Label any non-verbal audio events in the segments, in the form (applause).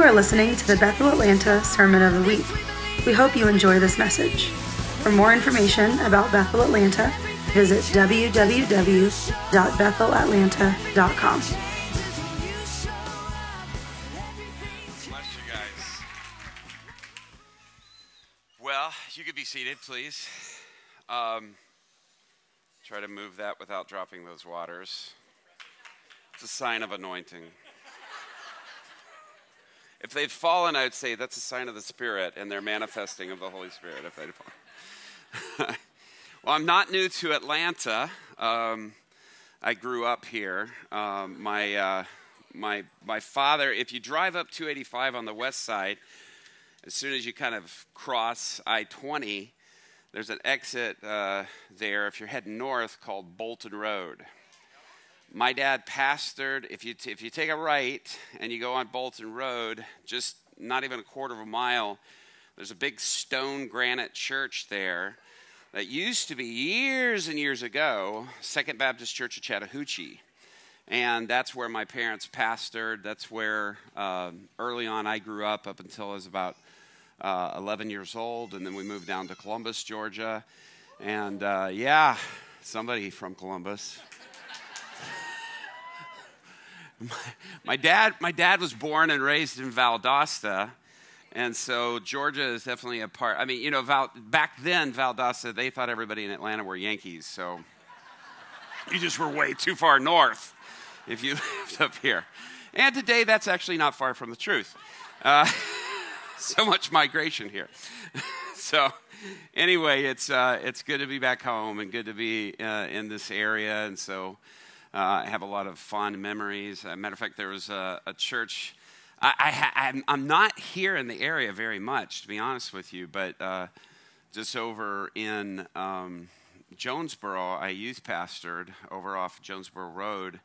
You are listening to the Bethel Atlanta Sermon of the Week. We hope you enjoy this message. For more information about Bethel Atlanta, visit www.bethelatlanta.com. Bless you guys. Well, you could be seated, please. Um, try to move that without dropping those waters. It's a sign of anointing. If they'd fallen, I'd say that's a sign of the Spirit and they're manifesting of the Holy Spirit. If they'd fallen. (laughs) well, I'm not new to Atlanta. Um, I grew up here. Um, my uh, my my father. If you drive up 285 on the west side, as soon as you kind of cross I-20, there's an exit uh, there. If you're heading north, called Bolton Road. My dad pastored. If you t- if you take a right and you go on Bolton Road, just not even a quarter of a mile, there's a big stone granite church there that used to be years and years ago Second Baptist Church of Chattahoochee. And that's where my parents pastored. That's where um, early on I grew up, up until I was about uh, 11 years old. And then we moved down to Columbus, Georgia. And uh, yeah, somebody from Columbus. (laughs) my, dad, my dad was born and raised in Valdosta. And so Georgia is definitely a part. I mean, you know, Val, back then, Valdosta, they thought everybody in Atlanta were Yankees. So you just were way too far north if you (laughs) lived up here. And today, that's actually not far from the truth. Uh, (laughs) so much migration here. so, anyway, it's, uh, it's good to be back home and good to be uh, in this area. And so, I have a lot of fond memories. A matter of fact, there was a, a church. I, I, am not here in the area very much, to be honest with you, but uh, just over in um, Jonesboro, I youth pastored over off Jonesboro Road,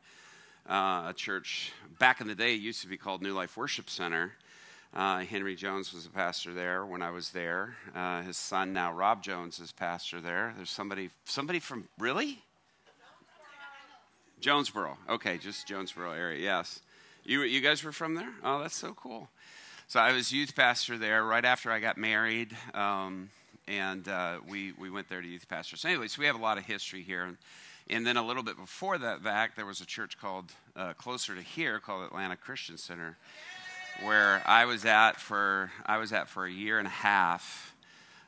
uh, a church back in the day it used to be called New Life Worship Center. Uh, Henry Jones was a pastor there when I was there. Uh, his son now, Rob Jones, is pastor there. There's somebody, somebody from really Jonesboro. Okay, just Jonesboro area. Yes, you you guys were from there. Oh, that's so cool. So I was youth pastor there right after I got married. Um, and uh, we, we went there to youth pastor. So, anyways, we have a lot of history here. And, and then a little bit before that back, there was a church called, uh, closer to here, called Atlanta Christian Center, where I was at for, I was at for a year and a half.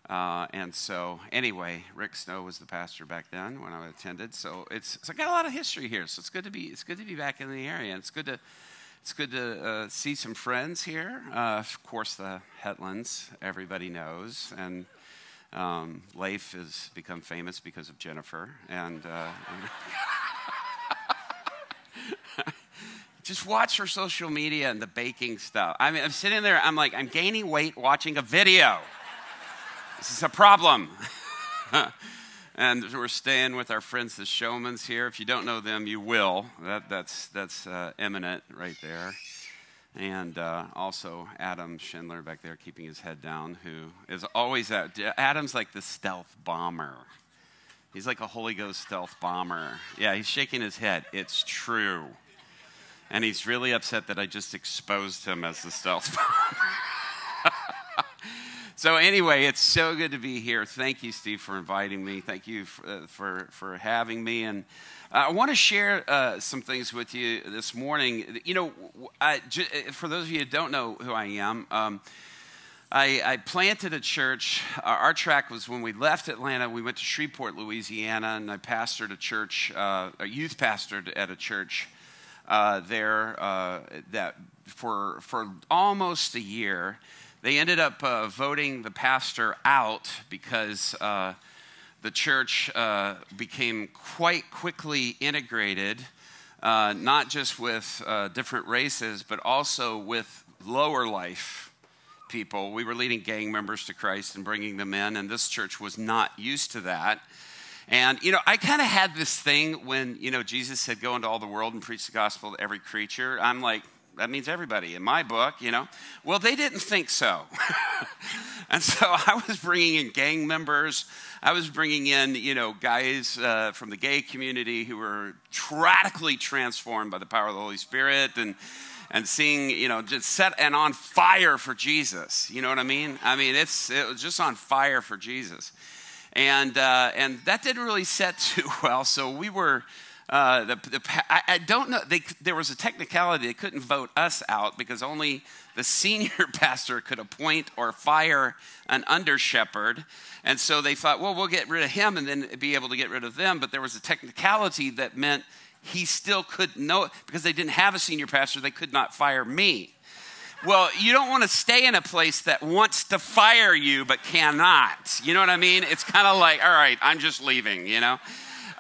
Uh, and so, anyway, Rick Snow was the pastor back then when I attended. So it's, so I got a lot of history here. So it's good to be, it's good to be back in the area. And it's good to, it's good to uh, see some friends here. Uh, of course, the Hetlands, everybody knows, and um, Leif has become famous because of Jennifer, and. Uh, (laughs) just watch her social media and the baking stuff. I mean, I'm sitting there, I'm like, I'm gaining weight watching a video. This is a problem. (laughs) and we're staying with our friends, the Showmans here. If you don't know them, you will. That, that's that's uh, eminent right there. And uh, also Adam Schindler back there keeping his head down, who is always at. Adam's like the stealth bomber. He's like a Holy Ghost stealth bomber. Yeah, he's shaking his head. It's true. And he's really upset that I just exposed him as the stealth (laughs) bomber. So anyway, it's so good to be here. Thank you, Steve, for inviting me. Thank you for, uh, for, for having me. And uh, I want to share uh, some things with you this morning. You know, j- for those of you who don't know who I am, um, I, I, planted a church. Our, our, track was when we left Atlanta, we went to Shreveport, Louisiana, and I pastored a church, uh, a youth pastored at a church uh, there uh, that for, for almost a year. They ended up uh, voting the pastor out because uh, the church uh, became quite quickly integrated, not just with different races, but also with lower life people. We were leading gang members to Christ and bringing them in, and this church was not used to that. And, you know, I kind of had this thing when, you know, Jesus said, go into all the world and preach the gospel to every creature. I'm like, that means everybody in my book, you know. Well, they didn't think so. (laughs) and so I was bringing in gang members. I was bringing in, you know, guys uh, from the gay community who were radically transformed by the power of the Holy Spirit. And, and seeing, you know, just set and on fire for Jesus. You know what I mean? I mean, it's it was just on fire for Jesus, and uh, and that didn't really set too (laughs) well. So we were. Uh, the, the, I, I, don't know. They, there was a technicality. They couldn't vote us out because only the senior (laughs) pastor could appoint or fire an under shepherd. And so they thought, well, we'll get rid of him and then be able to get rid of them. But there was a technicality that meant he still couldn't know because they didn't have a senior pastor, they could not fire me. Well, you don't want to stay in a place that wants to fire you but cannot. You know what I mean? It's kind of like, all right, I'm just leaving, you know?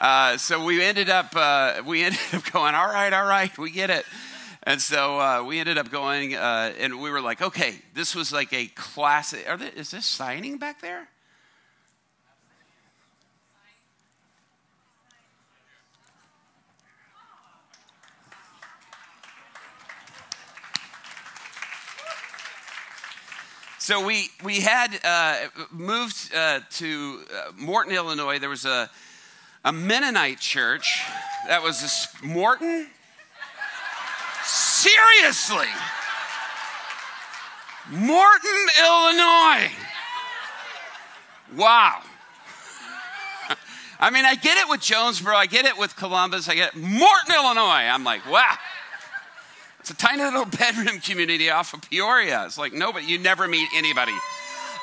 Uh, so we ended up uh, we ended (laughs) up going, all right, all right, we get it. And so uh, we ended up going, uh, and we were like, okay, this was like a classic. They, is this signing back there? So we, we had uh, moved to Morton, Illinois. There was a, a Mennonite church that was this Morton. Seriously. Morton, Illinois. Wow. (laughs) I mean, I get it with Jonesboro, I get it with Columbus, I get it. Morton, Illinois. I'm like, wow. It's a tiny little (laughs) bedroom community off of Peoria. It's like, no, but you never meet anybody.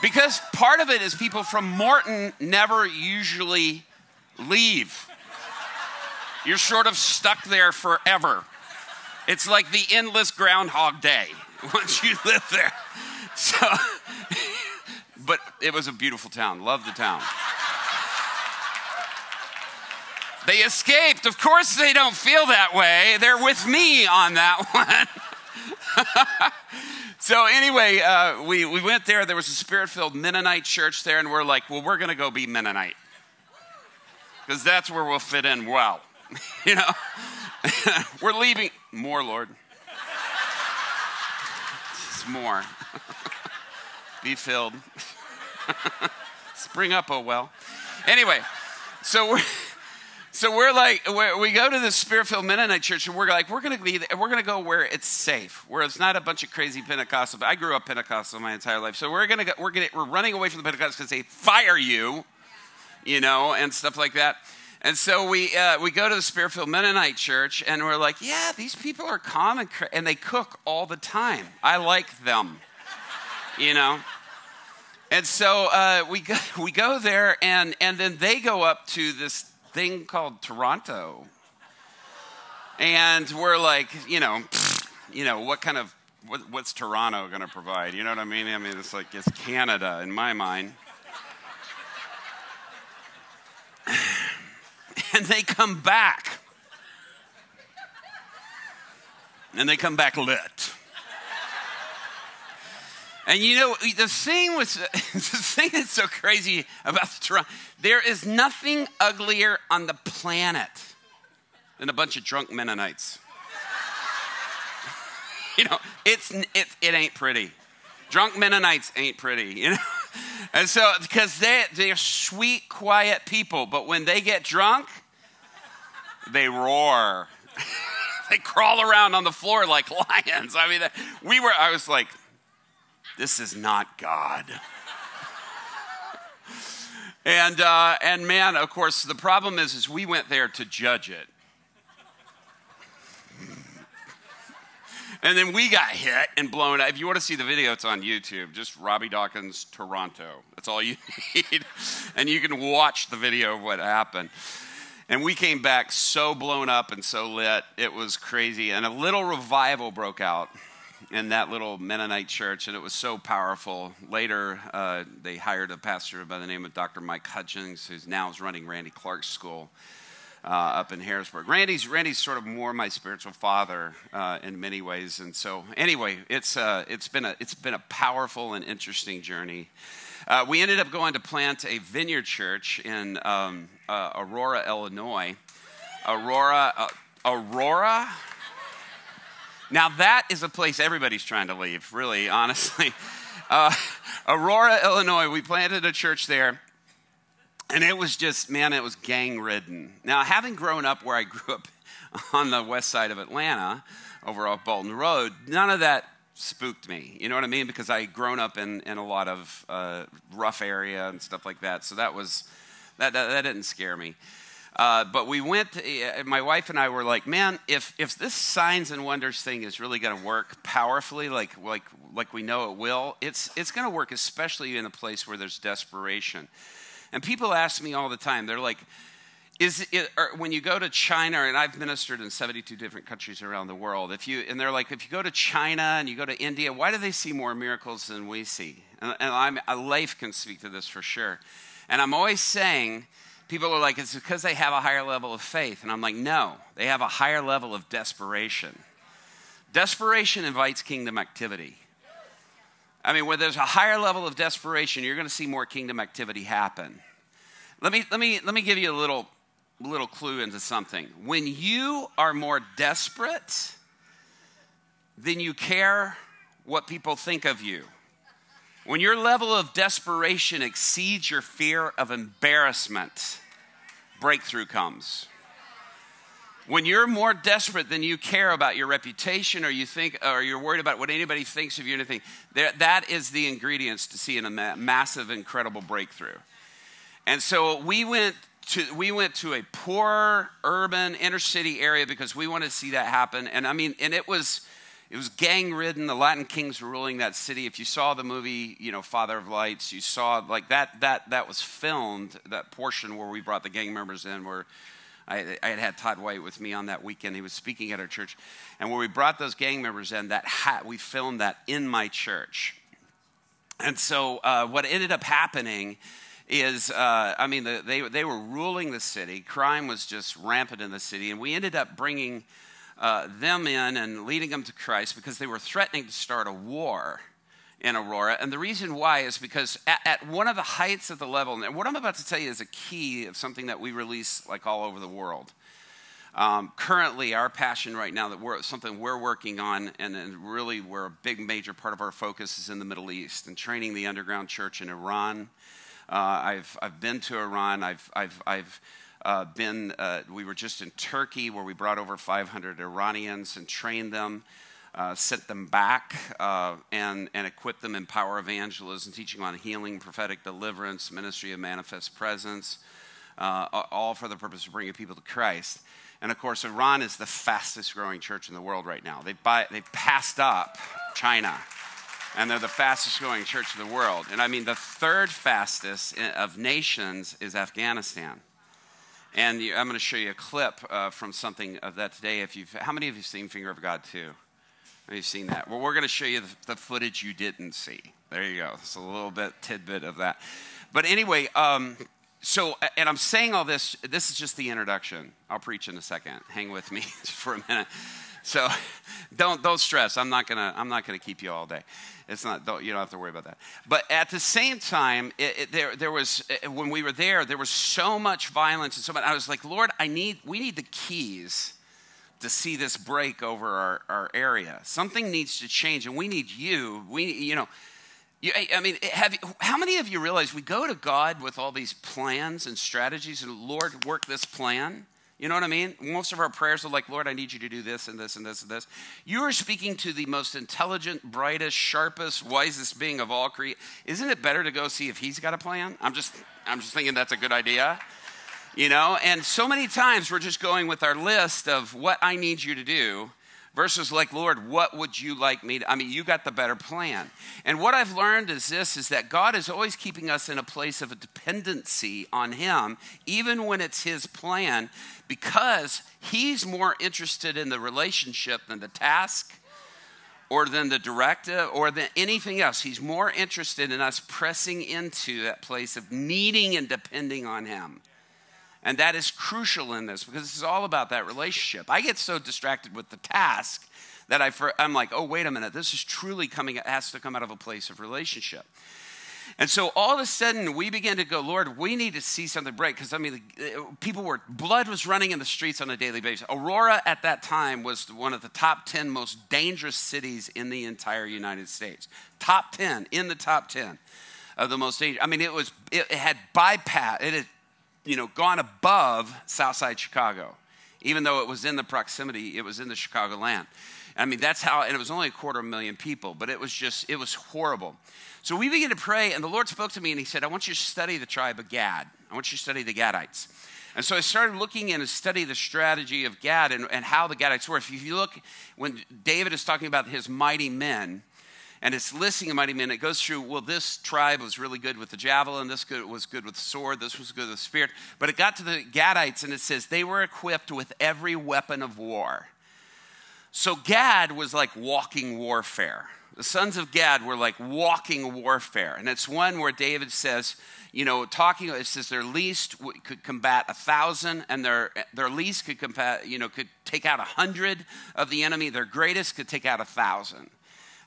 Because part of it is people from Morton never usually leave. You're sort of stuck there forever. It's like the endless Groundhog Day (laughs) once you live there. So, (laughs) but it was a beautiful town. Love the town. They escaped. Of course, they don't feel that way. They're with me on that (laughs) one. so, anyway, uh, we, we went there. There was a spirit filled Mennonite church there, and we're like, well, we're going to go be Mennonite because that's where we'll fit in well. (laughs) you know, (laughs) we're leaving. More, Lord. It's more. (laughs) be filled. Spring up, oh well. Anyway, so we're so we're like, we're, we go to the Spirit-filled Mennonite church, and we're like, we're going to be, we're going to go where it's safe, where it's not a bunch of crazy Pentecostal. I grew up Pentecostal my entire life, so we're going to, we're going to, we're running away from the Pentecostals because they fire you, you know, and stuff like that. And so we uh, we go to the Spirit-filled Mennonite church, and we're like, yeah, these people are calm and, and they cook all the time. I like them, (laughs) you know. And so uh, we go, (laughs) we go there, and and then they go up to this thing called Toronto. And we're like, you know, you know, what kind of, what, what's Toronto going to provide? You know what I mean? I mean, it's like, it's Canada in my mind. (sighs) and they come back. And they come back lit. And you know, the thing was, (laughs) the thing that's so crazy about the Toronto, there is nothing uglier on the planet than a bunch of drunk Mennonites. (laughs) you know, it's, it, it ain't pretty. Drunk Mennonites ain't pretty, you know? And so, because they, they're sweet, quiet people, but when they get drunk, they roar. (laughs) they crawl around on the floor like (laughs) lions. I mean, we were, I was like, this is not God. and, uh, and man, of course, the problem is, is we went there to judge it. And then we got hit and blown up. If you want to see the video, it's on YouTube. Just Robby Dawkins, Toronto. That's all you (laughs) need. and you can watch the video of what happened. And we came back so blown up and so lit. It was crazy. And a little revival broke out in that little Mennonite church, and it was so powerful. Later, uh, they hired a pastor by the name of Dr. Mike Hutchings, who's now is running Randy Clark's school uh, up in Harrisburg. Randy's Randy's sort of more my spiritual father uh, in many ways, and so anyway, it's uh, it's been a it's been a powerful and interesting journey. Uh, we ended up going to plant a vineyard church in um, uh, Aurora, Illinois. Aurora, Aurora. Now, that is a place everybody's trying to leave, really, honestly. (laughs) Uh, Aurora, Illinois, we planted a church there, and it was just, man, it was gang ridden. Now, having grown up where I grew up (laughs) on the west side of Atlanta over off Bolton Road, none of that spooked me. You know what I mean? Because I had grown up in, in a lot of uh, rough area and stuff like that. So that was, that, that, that didn't scare me. Uh, but we went, to, uh, my wife and I were like, man, if, if this signs and wonders thing is really going to work powerfully, like, like, like we know it will, it's, it's going to work, especially in a place where there's desperation. And people ask me all the time, they're like, is it, when you go to China, and I've ministered in 72 different countries around the world, if you, and they're like, if you go to China and you go to India, why do they see more miracles than we see? And, and I'm, a Leif can speak to this for sure. And I'm always saying, people are like, it's because they have a higher level of faith. And I'm like, no, they have a higher level of desperation. Desperation invites kingdom activity. I mean, where there's a higher level of desperation, you're going to see more kingdom activity happen. Let me, let me, let me give you a little little clue into something. When you are more desperate, than you care what people think of you. When your level of desperation exceeds your fear of embarrassment, breakthrough comes. When you're more desperate than you care about your reputation or you think or you're worried about what anybody thinks of you anything, that is the ingredients to seeing a massive, incredible breakthrough. And so we went to, we went to a poor urban inner city area because we wanted to see that happen. And I mean, and it was it was gang ridden. The Latin kings were ruling that city. If you saw the movie, you know, Father of Lights, you saw like that that that was filmed. That portion where we brought the gang members in, where I, I had had Todd White with me on that weekend. He was speaking at our church, and where we brought those gang members in, that hat we filmed that in my church. And so uh, what ended up happening is, uh, I mean, the, they, they were ruling the city. Crime was just rampant in the city. And we ended up bringing uh, them in and leading them to Christ because they were threatening to start a war in Aurora. And the reason why is because at, at, one of the heights of the level, and what I'm about to tell you is a key of something that we release like all over the world. Um, currently, our passion right now that we're something we're working on, and, and really where a big major part of our focus is in the Middle East and training the underground church in Iran I've, I've been to Iran. I've, I've, I've uh, been, uh, we were just in Turkey where we brought over 500 Iranians and trained them. Uh, sent them back uh, and, and equipped them in power evangelism, teaching on healing, prophetic deliverance, ministry of manifest presence, uh, all for the purpose of bringing people to Christ. And of course, Iran is the fastest growing church in the world right now. They, buy, they passed up China and they're the fastest growing church in the world. And I mean, the third fastest of nations is Afghanistan. And I'm going to show you a clip uh, from something of that today. If you've, how many of you have seen Finger of God 2? Have you seen that? Well, we're going to show you the, the, footage you didn't see. There you go. It's a little bit tidbit of that. But anyway, um, so and I'm saying all this. This is just the introduction. I'll preach in a second. Hang with me (laughs) for a minute. So (laughs) don't don't stress. I'm not gonna I'm not gonna keep you all day. It's not, you don't have to worry about that. But at the same time, it, it, there, there was, eh, eh, when we were there, there was so much violence and so much. I was like, Lord, I need, we need the keys to see this break over our, our area. Something needs to change, and we need you. We, you know, you, I mean, have, how many of you realize we go to God with all these plans and strategies, and Lord, work this plan? You know what I mean? Most of our prayers are like, Lord, I need you to do this and this and this and this. You are speaking to the most intelligent, brightest, sharpest, wisest being of all creation. Isn't it better to go see if he's got a plan? I'm just, I'm just thinking that's a good idea. You know, and so many times we're just going with our list of what I need you to do versus like lord what would you like me to i mean you got the better plan and what i've learned is this is that god is always keeping us in a place of a dependency on him even when it's his plan because he's more interested in the relationship than the task or than the directive or than anything else. He's more interested in us pressing into that place of needing and depending on him. And that is crucial in this because this is all about that relationship. I get so distracted with the task that I, am like, oh, wait a minute, this is truly coming, it has to come out of a place of relationship. And so all of a sudden, we began to go, Lord, we need to see something break. Because, I mean, uh, people were, blood was running in the streets on a daily basis. Aurora at that time was one of the top 10 most dangerous cities in the entire United States. Top 10, in the top 10 of the most dangerous. I mean, it was, it had bypassed, it had, you know, gone above Southside Chicago even though it was in the proximity, it was in the Chicago land. I mean, that's how, and it was only a quarter of a million people, but it was just, it was horrible. So we began to pray, and the Lord spoke to me and He said, I want you to study the tribe of Gad. I want you to study the Gadites. And so I started looking in and study the strategy of Gad and, and how the Gadites were. If you look, when David is talking about his mighty men, and it's listing of mighty men, it goes through, well, this tribe was really good with the javelin, this was good with the sword, this was good with the spear. But it got to the Gadites, and it says they were equipped with every weapon of war. So Gad was like walking warfare. The sons of Gad were like walking warfare. And it's one where David says, you know, talking, it says their least could combat a thousand, and their, their least could combat, you know, could take out a hundred of the enemy. Their greatest could take out a thousand.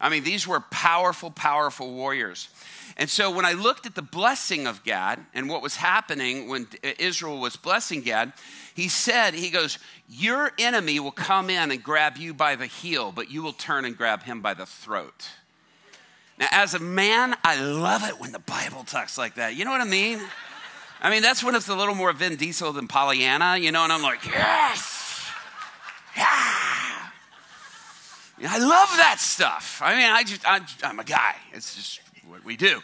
I mean, these were powerful, powerful warriors. And so when I looked at the blessing of Gad and what was happening when Israel was blessing Gad, he said, he goes, Your enemy will come in and grab you by the heel, but you will turn and grab him by the throat. Now, as a man, I love it when the Bible talks like that. You know what I mean? I mean, that's when it's a little more Vin Diesel than Pollyanna, you know, and I'm like, yes, yeah. I love that stuff. I mean, I just, I'm, I'm a guy. It's just what we do.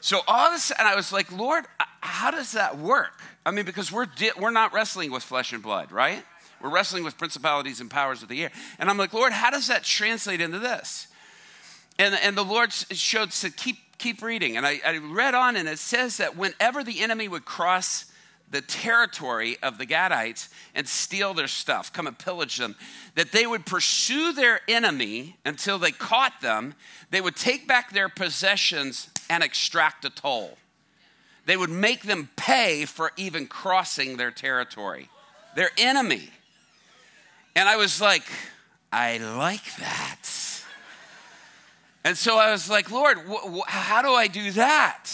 So all of a sudden, I was like, Lord, how does that work? I mean, because we're, di- we're not wrestling with flesh and blood, right? We're wrestling with principalities and powers of the air. And I'm like, Lord, how does that translate into this? And, and the Lord showed, said, keep, keep reading. And I, I read on, and it says that whenever the enemy would cross the territory of the Gadites and steal their stuff, come and pillage them, that they would pursue their enemy until they caught them. They would take back their possessions and extract a toll. They would make them pay for even crossing their territory, their enemy. And I was like, I like that. And so I was like, Lord, wh- wh- how do I do that?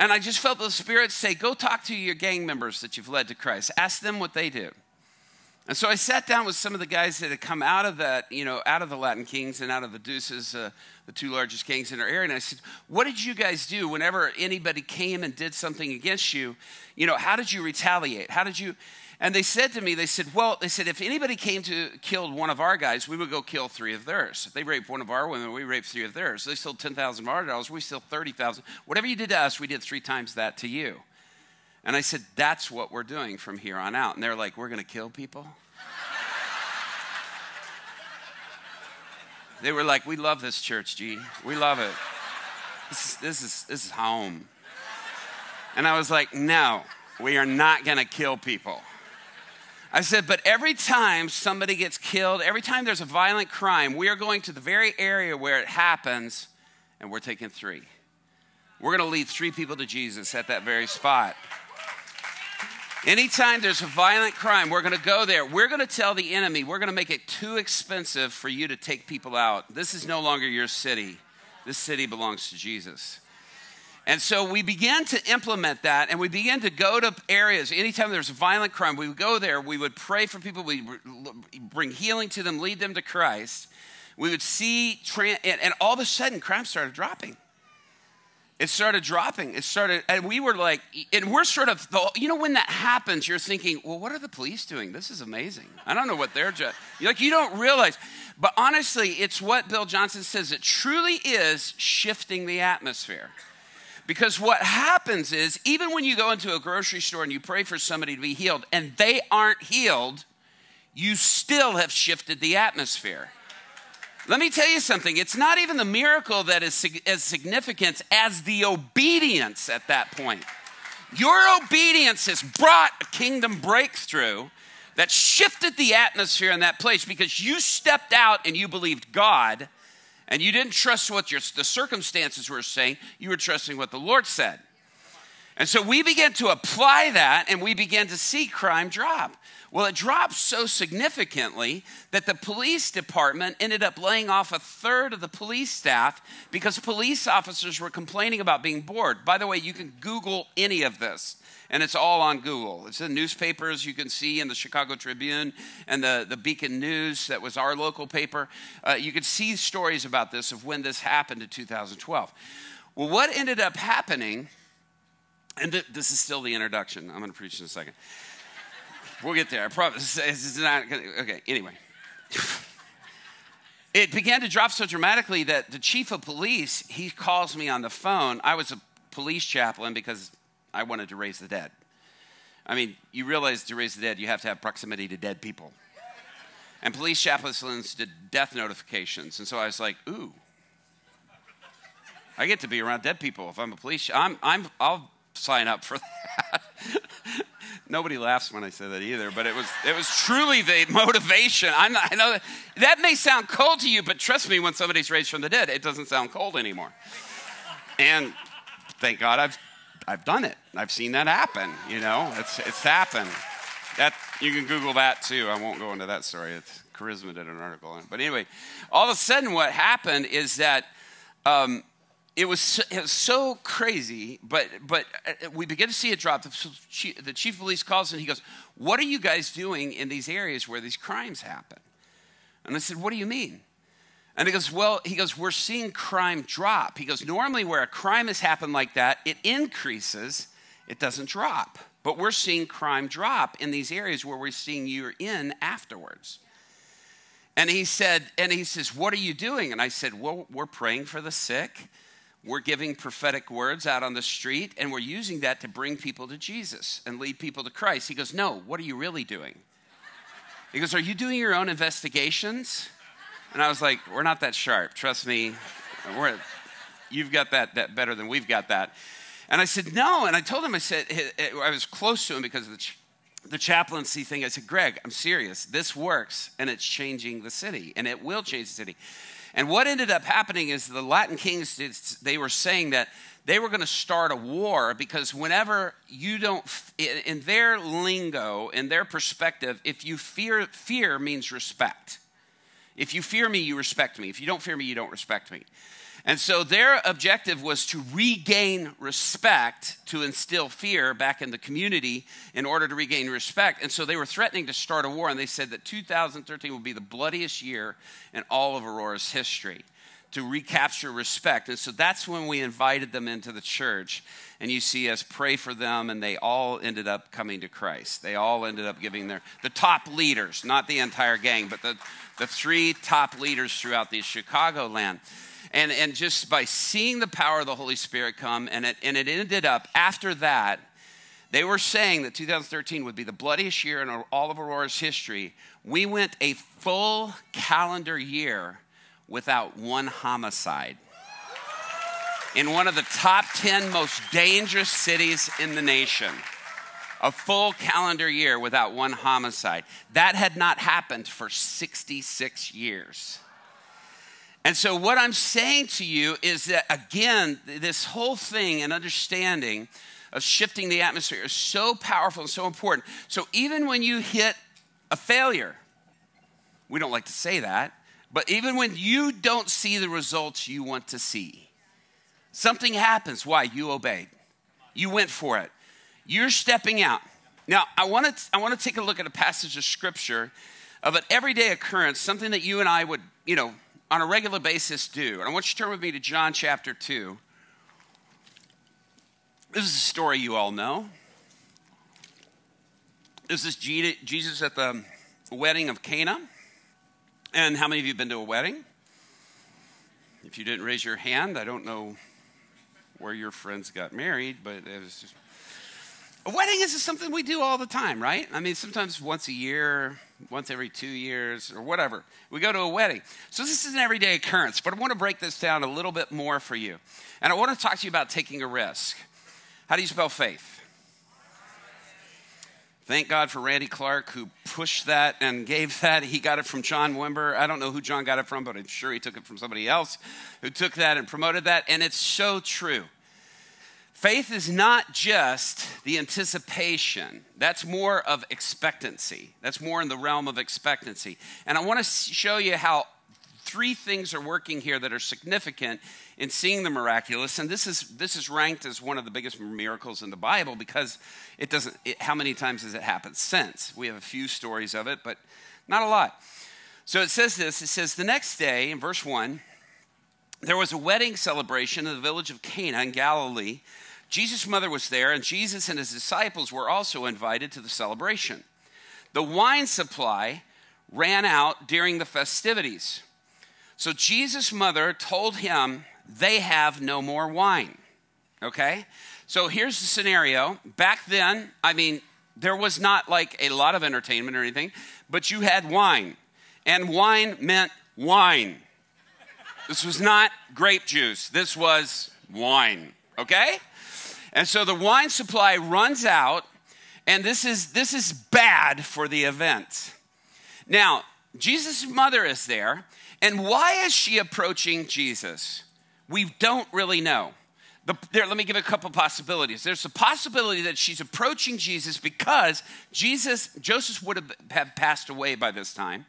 And I just felt the Spirit say, Go talk to your gang members that you've led to Christ. Ask them what they do. And so I sat down with some of the guys that had come out of that, you know, out of the Latin Kings and out of the Deuces, uh, the two largest gangs in our area. And I said, What did you guys do whenever anybody came and did something against you? You know, how did you retaliate? How did you? And they said to me, they said, well, they said, if anybody came to kill one of our guys, we would go kill three of theirs. If they raped one of our women, we raped three of theirs. They stole 10,000 of our dollars, we stole 30,000. Whatever you did to us, we did three times that to you. And I said, that's what we're doing from here on out. And they're like, we're going to kill people? (laughs) they were like, we love this church, G. We love it. This is, this is, this is home. And I was like, no, we are not going to kill people. I said, but every time somebody gets killed, every time there's a violent crime, we are going to the very area where it happens and we're taking three. We're going to lead three people to Jesus at that very spot. Anytime there's a violent crime, we're going to go there. We're going to tell the enemy, we're going to make it too expensive for you to take people out. This is no longer your city. This city belongs to Jesus. And so we began to implement that and we began to go to areas. Anytime there's violent crime, we would go there, we would pray for people, we bring healing to them, lead them to Christ. We would see, and all of a sudden, crime started dropping. It started dropping. It started, and we were like, and we're sort of, you know, when that happens, you're thinking, well, what are the police doing? This is amazing. I don't know what they're just, like, you don't realize. But honestly, it's what Bill Johnson says. It truly is shifting the atmosphere. Because what happens is, even when you go into a grocery store and you pray for somebody to be healed and they aren't healed, you still have shifted the atmosphere. Let me tell you something. It's not even the miracle that is as significant as the obedience at that point. Your obedience has brought a kingdom breakthrough that shifted the atmosphere in that place because you stepped out and you believed God and you didn't trust what your, the circumstances were saying, you were trusting what the Lord said. And so we began to apply that and we began to see crime drop. Well, it dropped so significantly that the police department ended up laying off a third of the police staff because police officers were complaining about being bored. By the way, you can Google any of this and it's all on Google. It's in newspapers you can see in the Chicago Tribune and the, the Beacon News, that was our local paper. Uh, you can see stories about this of when this happened in 2012. Well, what ended up happening, and th- this is still the introduction, I'm going to preach in a second. We'll get there. I promise. Is not okay. Anyway, it began to drop so dramatically that the chief of police he calls me on the phone. I was a police chaplain because I wanted to raise the dead. I mean, you realize to raise the dead, you have to have proximity to dead people. And police chaplains did death notifications, and so I was like, ooh. I get to be around dead people if I'm a police. I'm, I'm, I'll sign up for (laughs) that. Nobody laughs when I say that either, but it was it was truly the (laughs) motivation. I'm not, I know that, that may sound cold to you, but trust me, when somebody's raised from the dead, it doesn't sound cold anymore. And thank God I've I've done it. I've seen that happen. You know, it's it's happened. That you can Google that too. I won't go into that story. It's Charisma did an article on it. But anyway, all of a sudden, what happened is that. Um, it was, so, it was so crazy, but, but uh, we begin to see it drop. The chief, the chief of police calls and he goes, What are you guys doing in these areas where these crimes happen? And I said, What do you mean? And he goes, Well, he goes, We're seeing crime drop. He goes, Normally, where a crime has happened like that, it increases, it doesn't drop. But we're seeing crime drop in these areas where we're seeing you're in afterwards. And he said, and he says, What are you doing? And I said, Well, we're praying for the sick we're giving prophetic words out on the street, and we're using that to bring people to Jesus and lead people to Christ. He goes, No, what are you really doing? He goes, Are you doing your own investigations? And I was like, We're not that sharp. Trust me. We're, you've got that, that better than we've got that. And I said, No. And I told him, I said, I was close to him because of the, the chaplaincy thing. I said, Greg, I'm serious. This works, and it's changing the city, and it will change the city. And what ended up happening is the Latin kings, did, they were saying that they were going to start a war because whenever you don't, in their lingo, in their perspective, if you fear, fear means respect. If you fear me, you respect me. If you don't fear me, you don't respect me. And so their objective was to regain respect, to instill fear back in the community in order to regain respect. And so they were threatening to start a war, and they said that 2013 would be the bloodiest year in all of Aurora's history to recapture respect. And so that's when we invited them into the church. And you see us pray for them, and they all ended up coming to Christ. They all ended up giving their, the top leaders, not the entire gang, but the, the three top leaders throughout the Chicagoland. And, and just by seeing the power of the Holy Spirit come, and it, and it ended up after that, they were saying that 2013 would be the bloodiest year in all of Aurora's history. We went a full calendar year without one homicide. In one of the top 10 most dangerous cities in the nation. A full calendar year without one homicide. That had not happened for 66 years. And so, what I'm saying to you is that, again, this whole thing and understanding of shifting the atmosphere is so powerful and so important. So, even when you hit a failure, we don't like to say that, but even when you don't see the results you want to see, something happens. Why? You obeyed, you went for it, you're stepping out. Now, I want to, I want to take a look at a passage of scripture of an everyday occurrence, something that you and I would, you know, on a regular basis do. And I want you to turn with me to John chapter 2. This is a story you all know. This is Jesus at the wedding of Cana. And how many of you have been to a wedding? If you didn't raise your hand, I don't know where your friends got married, but it was just a wedding is something we do all the time, right? I mean, sometimes once a year, once every two years, or whatever. We go to a wedding. So this is an everyday occurrence, but I want to break this down a little bit more for you. And I want to talk to you about taking a risk. How do you spell faith? Thank God for Randy Clark who pushed that and gave that. He got it from John Wimber. I don't know who John got it from, but I'm sure he took it from somebody else who took that and promoted that. And it's so true. Faith is not just the anticipation, that's more of expectancy. That's more in the realm of expectancy. And I want to show you how three things are working here that are significant in seeing the miraculous. And this is, this is ranked as one of the biggest miracles in the Bible because it doesn't, it, how many times has it happened since? We have a few stories of it, but not a lot. So it says this it says, the next day, in verse 1, there was a wedding celebration in the village of Cana in Galilee Jesus' mother was there, and Jesus and his disciples were also invited to the celebration. the wine supply ran out during the festivities. So Jesus' mother told him, They have no more wine. Okay? So here's the scenario. Back then, I mean, there was not like a lot of entertainment or anything, but you had wine. And wine meant wine. This was not grape juice, this was wine. Okay? And so the wine supply runs out, and this is, this is bad for the event. Now, Jesus' mother is there, and why is she approaching Jesus? We don't really know. The, there, let me give a couple possibilities. There's a possibility that she's approaching Jesus because Jesus, Joseph would have, have passed away by this time.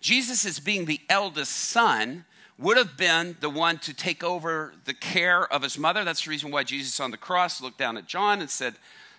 Jesus, is being the eldest son, would have been the one to take over the care of his mother. That's the reason why Jesus on the cross looked down at John and said,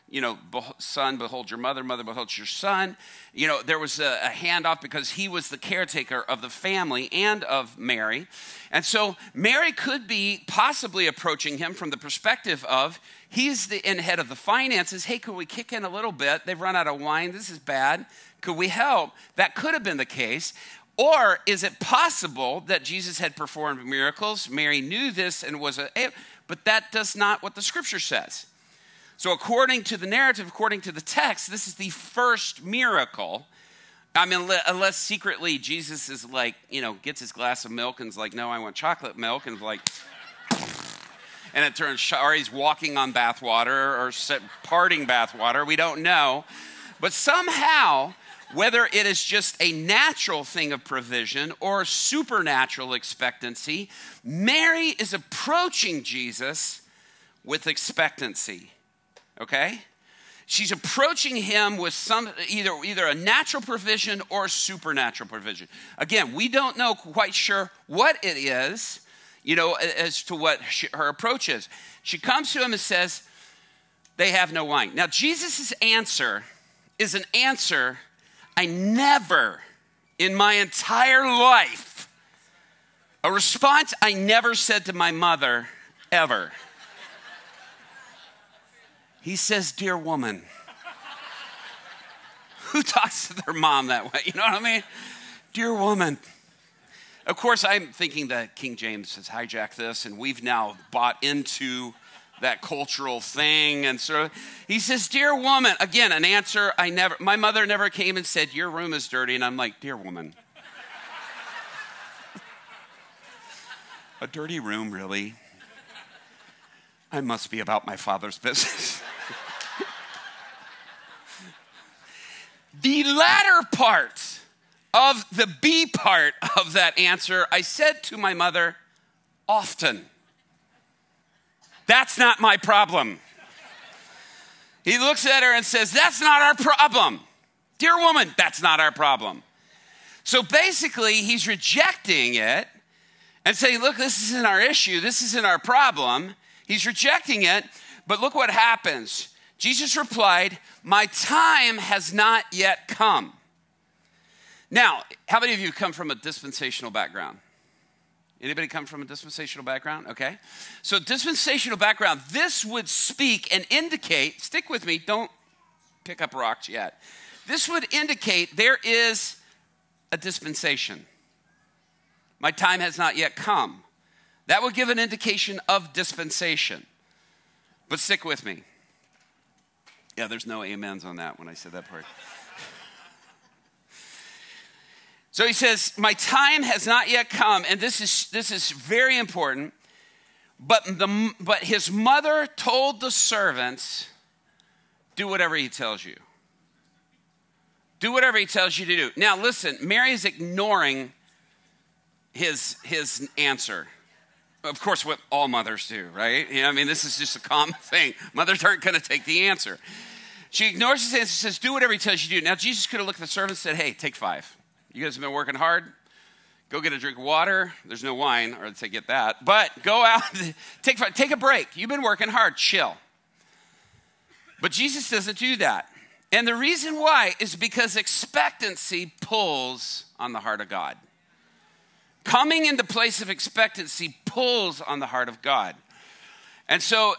you know, son, behold your mother, mother, behold your son. You know, there was a, a handoff because he was the caretaker of the family and of Mary. And so Mary could be possibly approaching him from the perspective of he's the in head of the finances. Hey, could we kick in a little bit? They've run out of wine. This is bad. Could we help? That could have been the case. Or is it possible that Jesus had performed miracles? Mary knew this and was a, but that does not what the scripture says. So, according to the narrative, according to the text, this is the first miracle. I mean, unless secretly Jesus is like, you know, gets his glass of milk and is like, no, I want chocolate milk, and like, (laughs) and it turns, or he's walking on bathwater or parting bathwater. We don't know. But somehow, whether it is just a natural thing of provision or supernatural expectancy, Mary is approaching Jesus with expectancy okay? She's approaching him with some either either a natural provision or supernatural provision. Again, we don't know quite sure what it is, you know, as to what she, her approach is. She comes to him and says, "They have no wine." Now, Jesus' answer is an answer I never in my entire life a response I never said to my mother ever. He says, Dear woman. (laughs) Who talks to their mom that way? You know what I mean? Dear woman. Of course, I'm thinking that King James has hijacked this, and we've now bought into that cultural thing. And so he says, Dear woman, again, an answer I never, my mother never came and said, Your room is dirty. And I'm like, Dear woman. (laughs) A dirty room, really? I must be about my father's business. (laughs) The latter part of the B part of that answer, I said to my mother often. That's not my problem. He looks at her and says, That's not our problem. Dear woman, that's not our problem. So basically, he's rejecting it and saying, Look, this isn't our issue. This isn't our problem. He's rejecting it. But look what happens. Jesus replied, My time has not yet come. Now, how many of you come from a dispensational background? Anybody come from a dispensational background? Okay. So, dispensational background, this would speak and indicate, stick with me, don't pick up rocks yet. This would indicate there is a dispensation. My time has not yet come. That would give an indication of dispensation. But stick with me. Yeah, there's no amens on that when I said that part. So he says, My time has not yet come, and this is, this is very important. But, the, but his mother told the servants, Do whatever he tells you. Do whatever he tells you to do. Now, listen, Mary is ignoring his, his answer of course, what all mothers do, right? You know, I mean, this is just a common (laughs) thing. Mothers aren't going to take the answer. She ignores his answer, says, Do whatever he tells you to do. Now, Jesus could have looked at the servants and said, Hey, take five. You guys have been working hard. Go get a drink of water. There's no wine, or I'd say get that. But go out, (laughs) take, take a break. You've been working hard. Chill. But Jesus doesn't do that. And the reason why is because expectancy pulls on the heart of God. Coming in the place of expectancy pulls on the heart of God. And so,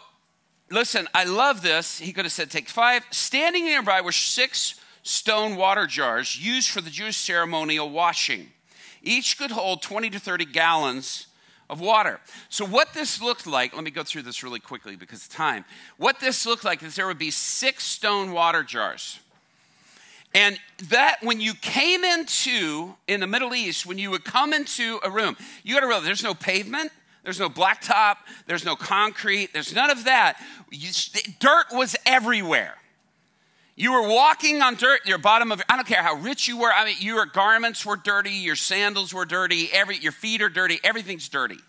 listen, I love this. He could have said, take five. Standing nearby were six stone water jars used for the Jewish ceremonial washing. Each could hold 20 to 30 gallons of water. So, what this looked like, let me go through this really quickly because of time. What this looked like is there would be six stone water jars. And that, when you came into, in the Middle East, when you would come into a room, you got to realize there's no pavement, there's no blacktop, there's no concrete, there's none of that. You, dirt was everywhere. You were walking on dirt, your bottom of, I don't care how rich you were, I mean, your garments were dirty, your sandals were dirty, every, your feet are dirty, everything's dirty.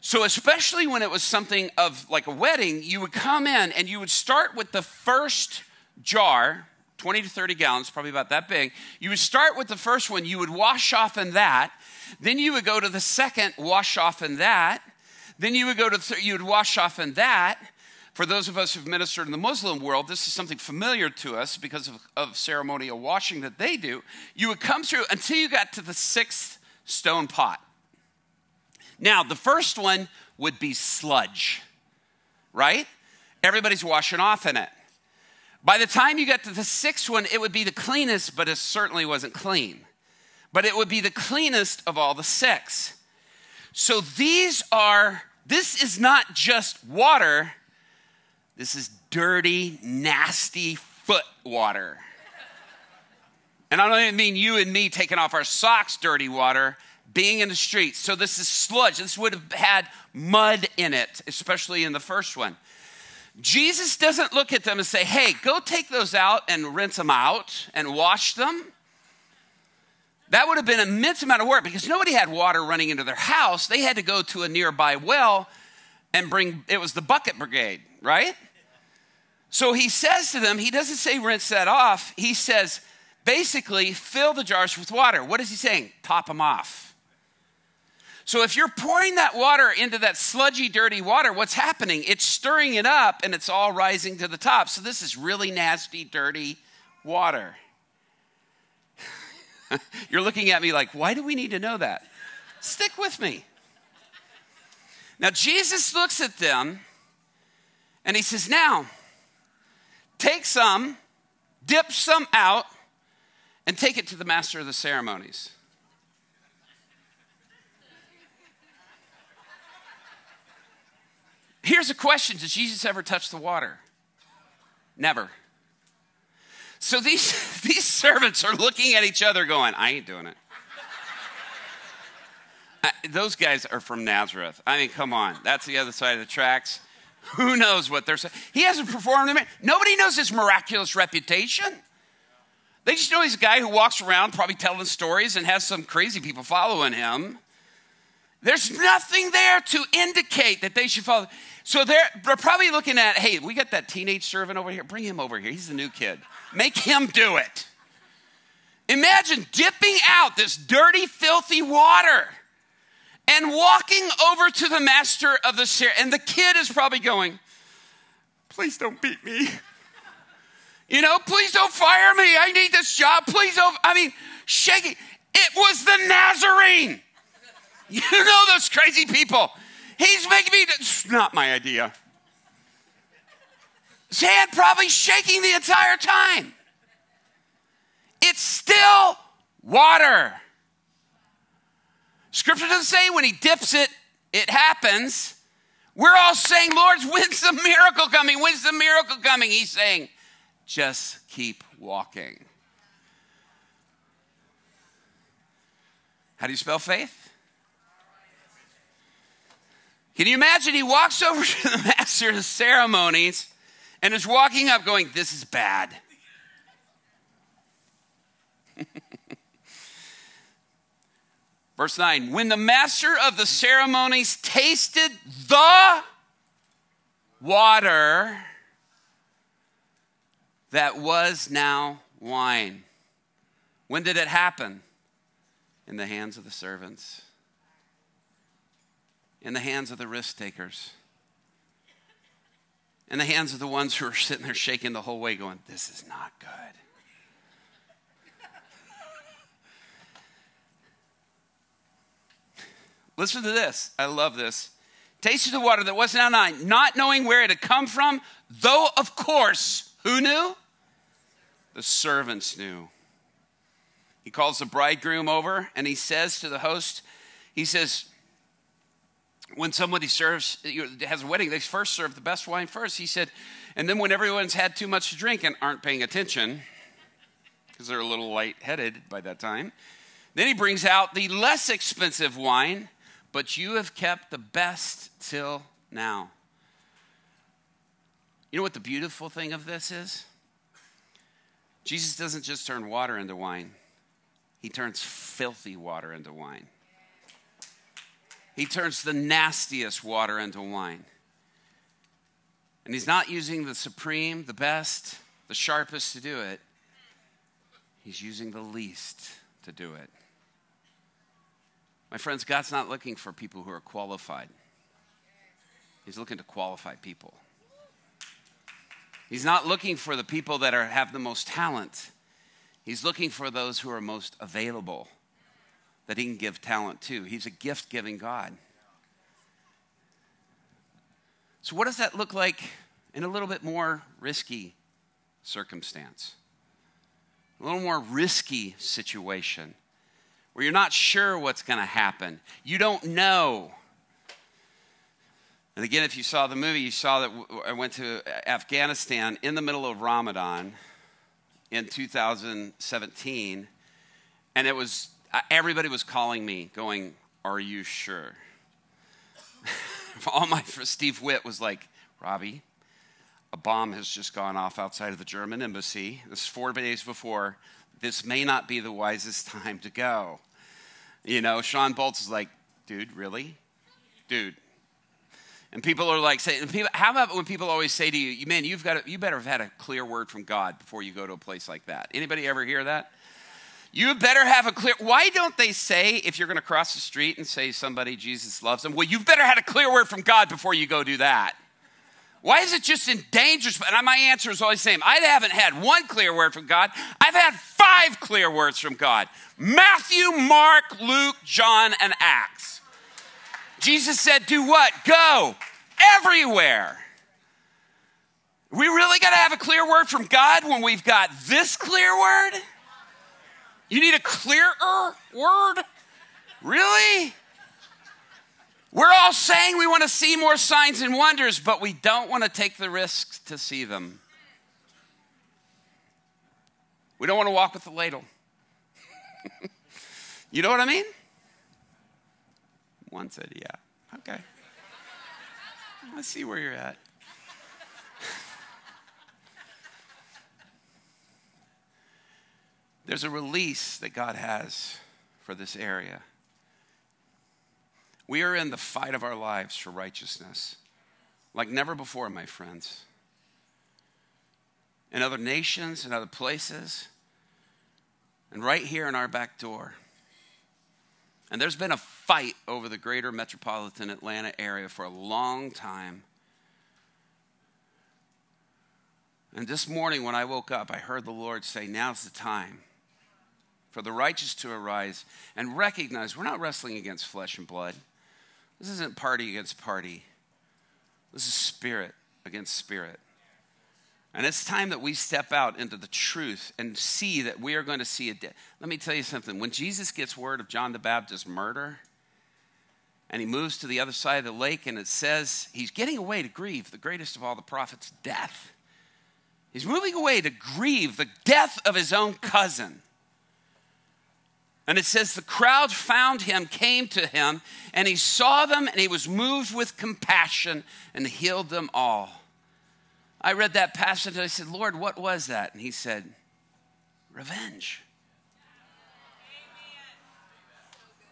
So, especially when it was something of like a wedding, you would come in and you would start with the first jar 20 to 30 gallons, probably about that big. You would start with the first one, you would wash off in that. Then you would go to the second, wash off in that. Then you would go to, th- you would wash off in that. For those of us who've ministered in the Muslim world, this is something familiar to us because of, of ceremonial washing that they do. You would come through until you got to the sixth stone pot. Now, the first one would be sludge, right? Everybody's washing off in it. By the time you got to the sixth one, it would be the cleanest, but it certainly wasn't clean. But it would be the cleanest of all the six. So these are, this is not just water, this is dirty, nasty foot water. And I don't even mean you and me taking off our socks, dirty water, being in the streets. So this is sludge. This would have had mud in it, especially in the first one. Jesus doesn't look at them and say, hey, go take those out and rinse them out and wash them. That would have been an immense amount of work because nobody had water running into their house. They had to go to a nearby well and bring, it was the bucket brigade, right? So he says to them, he doesn't say rinse that off. He says, basically, fill the jars with water. What is he saying? Top them off. So if you're pouring that water into that sludgy, dirty water, what's happening? It's stirring it up and it's all rising to the top. So this is really nasty, dirty water. (laughs) you're looking at me like, why do we need to know that? Stick with me. Now, Jesus looks at them and he says, Now, take some, dip some out, and take it to the master of the ceremonies. Here's a question Did Jesus ever touch the water? Never. So these, (laughs) these servants are looking at each other going, I ain't doing it. I, those guys are from Nazareth. I mean, come on. That's the other side of the tracks. Who knows what they're saying? He hasn't performed. Nobody knows his miraculous reputation. They just know he's a guy who walks around probably telling stories and has some crazy people following him. There's nothing there to indicate that they should follow. So they're, they're probably looking at, hey, we got that teenage servant over here. Bring him over here. He's the new kid. Make him do it. Imagine dipping out this dirty, filthy water and walking over to the master of the share. And the kid is probably going, please don't beat me. You know, please don't fire me. I need this job. Please don't. I mean, shaking. It was the Nazarene. You know those crazy people. He's making me, it's not my idea. His hand probably shaking the entire time. It's still water. Scripture doesn't say when he dips it, it happens. We're all saying, Lord, when's the miracle coming? When's the miracle coming? He's saying, just keep walking. How do you spell faith? Can you imagine? He walks over (laughs) to the master of ceremonies and is walking up, going, This is bad. Verse 9 When the master of the ceremonies tasted the water that was now wine, when did it happen? In the hands of the servants in the hands of the risk takers, in the hands of the ones who are sitting there shaking the whole way, going, This is not good. Listen to this. I love this. Tasted the water that was now nine, not knowing where it had come from, though, of course, who knew? the servants knew. He calls the bridegroom over and he says to the host, he says, when somebody serves, has a wedding, they first serve the best wine first. He said, and then when everyone's had too much to drink and aren't paying attention, because they're a little light-headed by that time, then he brings out the less expensive wine, but you have kept the best till now. You know what the beautiful thing of this is? Jesus doesn't just turn water into wine, he turns filthy water into wine. He turns the nastiest water into wine. And he's not using the supreme, the best, the sharpest to do it. He's using the least to do it. My friends, God's not looking for people who are qualified. He's looking to qualify people. He's not looking for the people that are, have the most talent. He's looking for those who are most available that he can give talent to. He's a gift giving God. So, what does that look like in a little bit more risky circumstance? A little more risky situation where you're not sure what's going to happen. You don't know. And again, if you saw the movie, you saw that I went to Afghanistan in the middle of Ramadan in 2017, and it was uh, everybody was calling me, going, "Are you sure?" (laughs) All my Steve Witt was like, "Robby, a bomb has just gone off outside of the German embassy. This is four days before. This may not be the wisest (laughs) time to go." You know, Shawn Bolz is like, "Dude, really, dude." And people are like saying, how about when people always say to you, man, you've got to, you better have had a clear word from God before you go to a place like that. Anybody ever hear that? You better have a clear. Why don't they say if you're going to cross the street and say somebody Jesus loves them? Well, you've better had a clear word from God before you go do that. Why is it just in danger? And my answer is always the same. I haven't had one clear word from God. I've had five clear words from God: Matthew, Mark, Luke, John, and Acts. Jesus said, Do what? Go everywhere. We really got to have a clear word from God when we've got this clear word? You need a clearer word? Really? We're all saying we want to see more signs and wonders, but we don't want to take the risk to see them. We don't want to walk with the ladle. (laughs) you know what I mean? One said, Yeah. Okay. I see where you're at. (laughs) There's a release that God has for this area. We are in the fight of our lives for righteousness like never before, my friends. In other nations, in other places, and right here in our back door. And there's been a fight over the greater metropolitan Atlanta area for a long time. And this morning, when I woke up, I heard the Lord say, Now's the time for the righteous to arise and recognize we're not wrestling against flesh and blood. This isn't party against party, this is spirit against spirit. And it's time that we step out into the truth and see that we are going to see a day. Let me tell you something. When Jesus gets word of John the Baptist's murder, and he moves to the other side of the lake, and it says he's getting away to grieve the greatest of all the prophets' death. He's moving away to grieve the death of his own cousin. And it says the crowd found him, came to him, and he saw them, and he was moved with compassion and healed them all. I read that passage and I said, Lord, what was that? And he said, Revenge.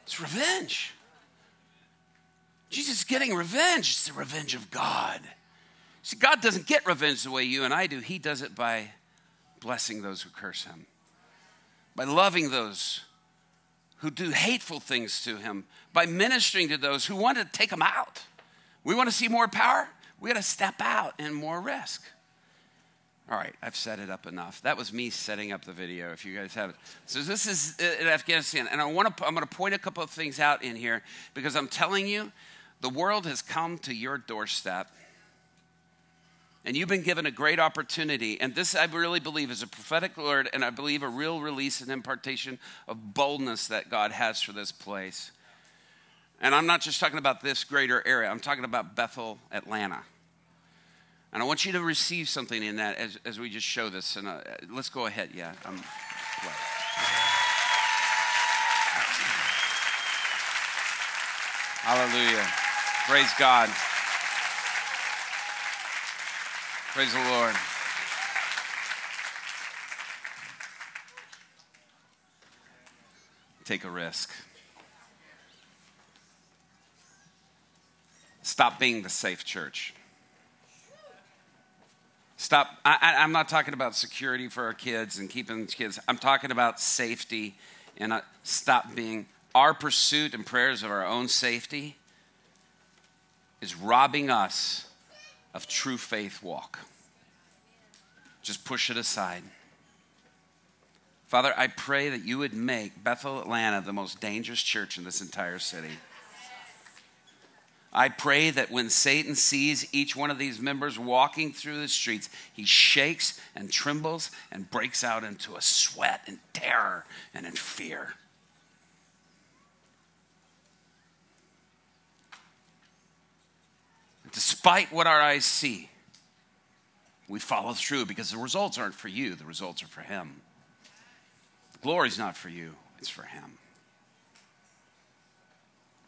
It's revenge. Jesus is getting revenge. It's the revenge of God. See, God doesn't get revenge the way you and I do. He does it by blessing those who curse him, by loving those who do hateful things to him, by ministering to those who want to take him out. We want to see more power we got to step out and more risk. All right, I've set it up enough. That was me setting up the video. If you guys have it, so this is uh, in Afghanistan, and I want to. I'm going to point a couple of things out in here because I'm telling you, the world has come to your doorstep, And you've been given a great opportunity. And this, I really believe, is a prophetic word, and I believe a real release and impartation of boldness that God has for this place. And I'm not just talking about this greater area, I'm talking about Bethel, Atlanta. And I want you to receive something in that as, as we just show this. And uh, let's go ahead. Yeah. Hallelujah. Praise God. Praise the Lord. Take a risk. Stop being the safe church. Stop. I, am not talking about security for our kids and keeping kids. I'm talking about safety and uh, stop being our pursuit and prayers of our own safety is robbing us of true faith walk. Just push it aside. Father, I pray that you would make Bethel, Atlanta the most dangerous church in this entire city. I pray that when Satan sees each one of these members walking through the streets, he shakes and trembles and breaks out into a sweat and terror and in fear. Despite what our eyes see, we follow through because the results aren't for you, the results are for Him. The glory's not for you, it's for Him.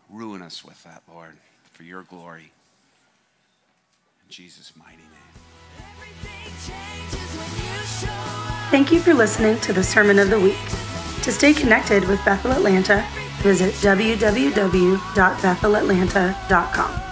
Ruin us with that, Lord, for your glory. In Jesus' mighty name. Thank you for listening to the Sermon of the Week. To stay connected with Bethel Atlanta, visit www.bethelatlanta.com.